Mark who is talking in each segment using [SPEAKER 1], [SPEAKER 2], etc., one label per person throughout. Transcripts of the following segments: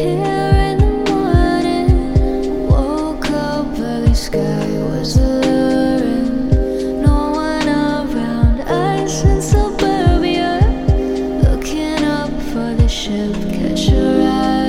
[SPEAKER 1] here in the morning, woke up early, sky was alive. Catch your eye.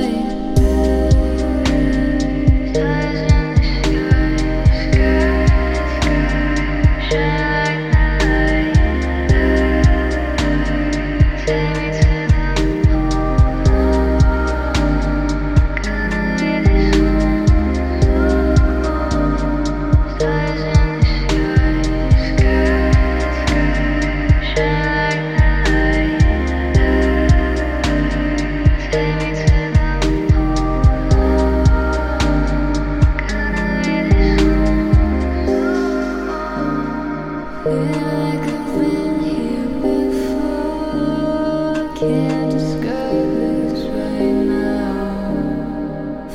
[SPEAKER 1] Can't describe this right now.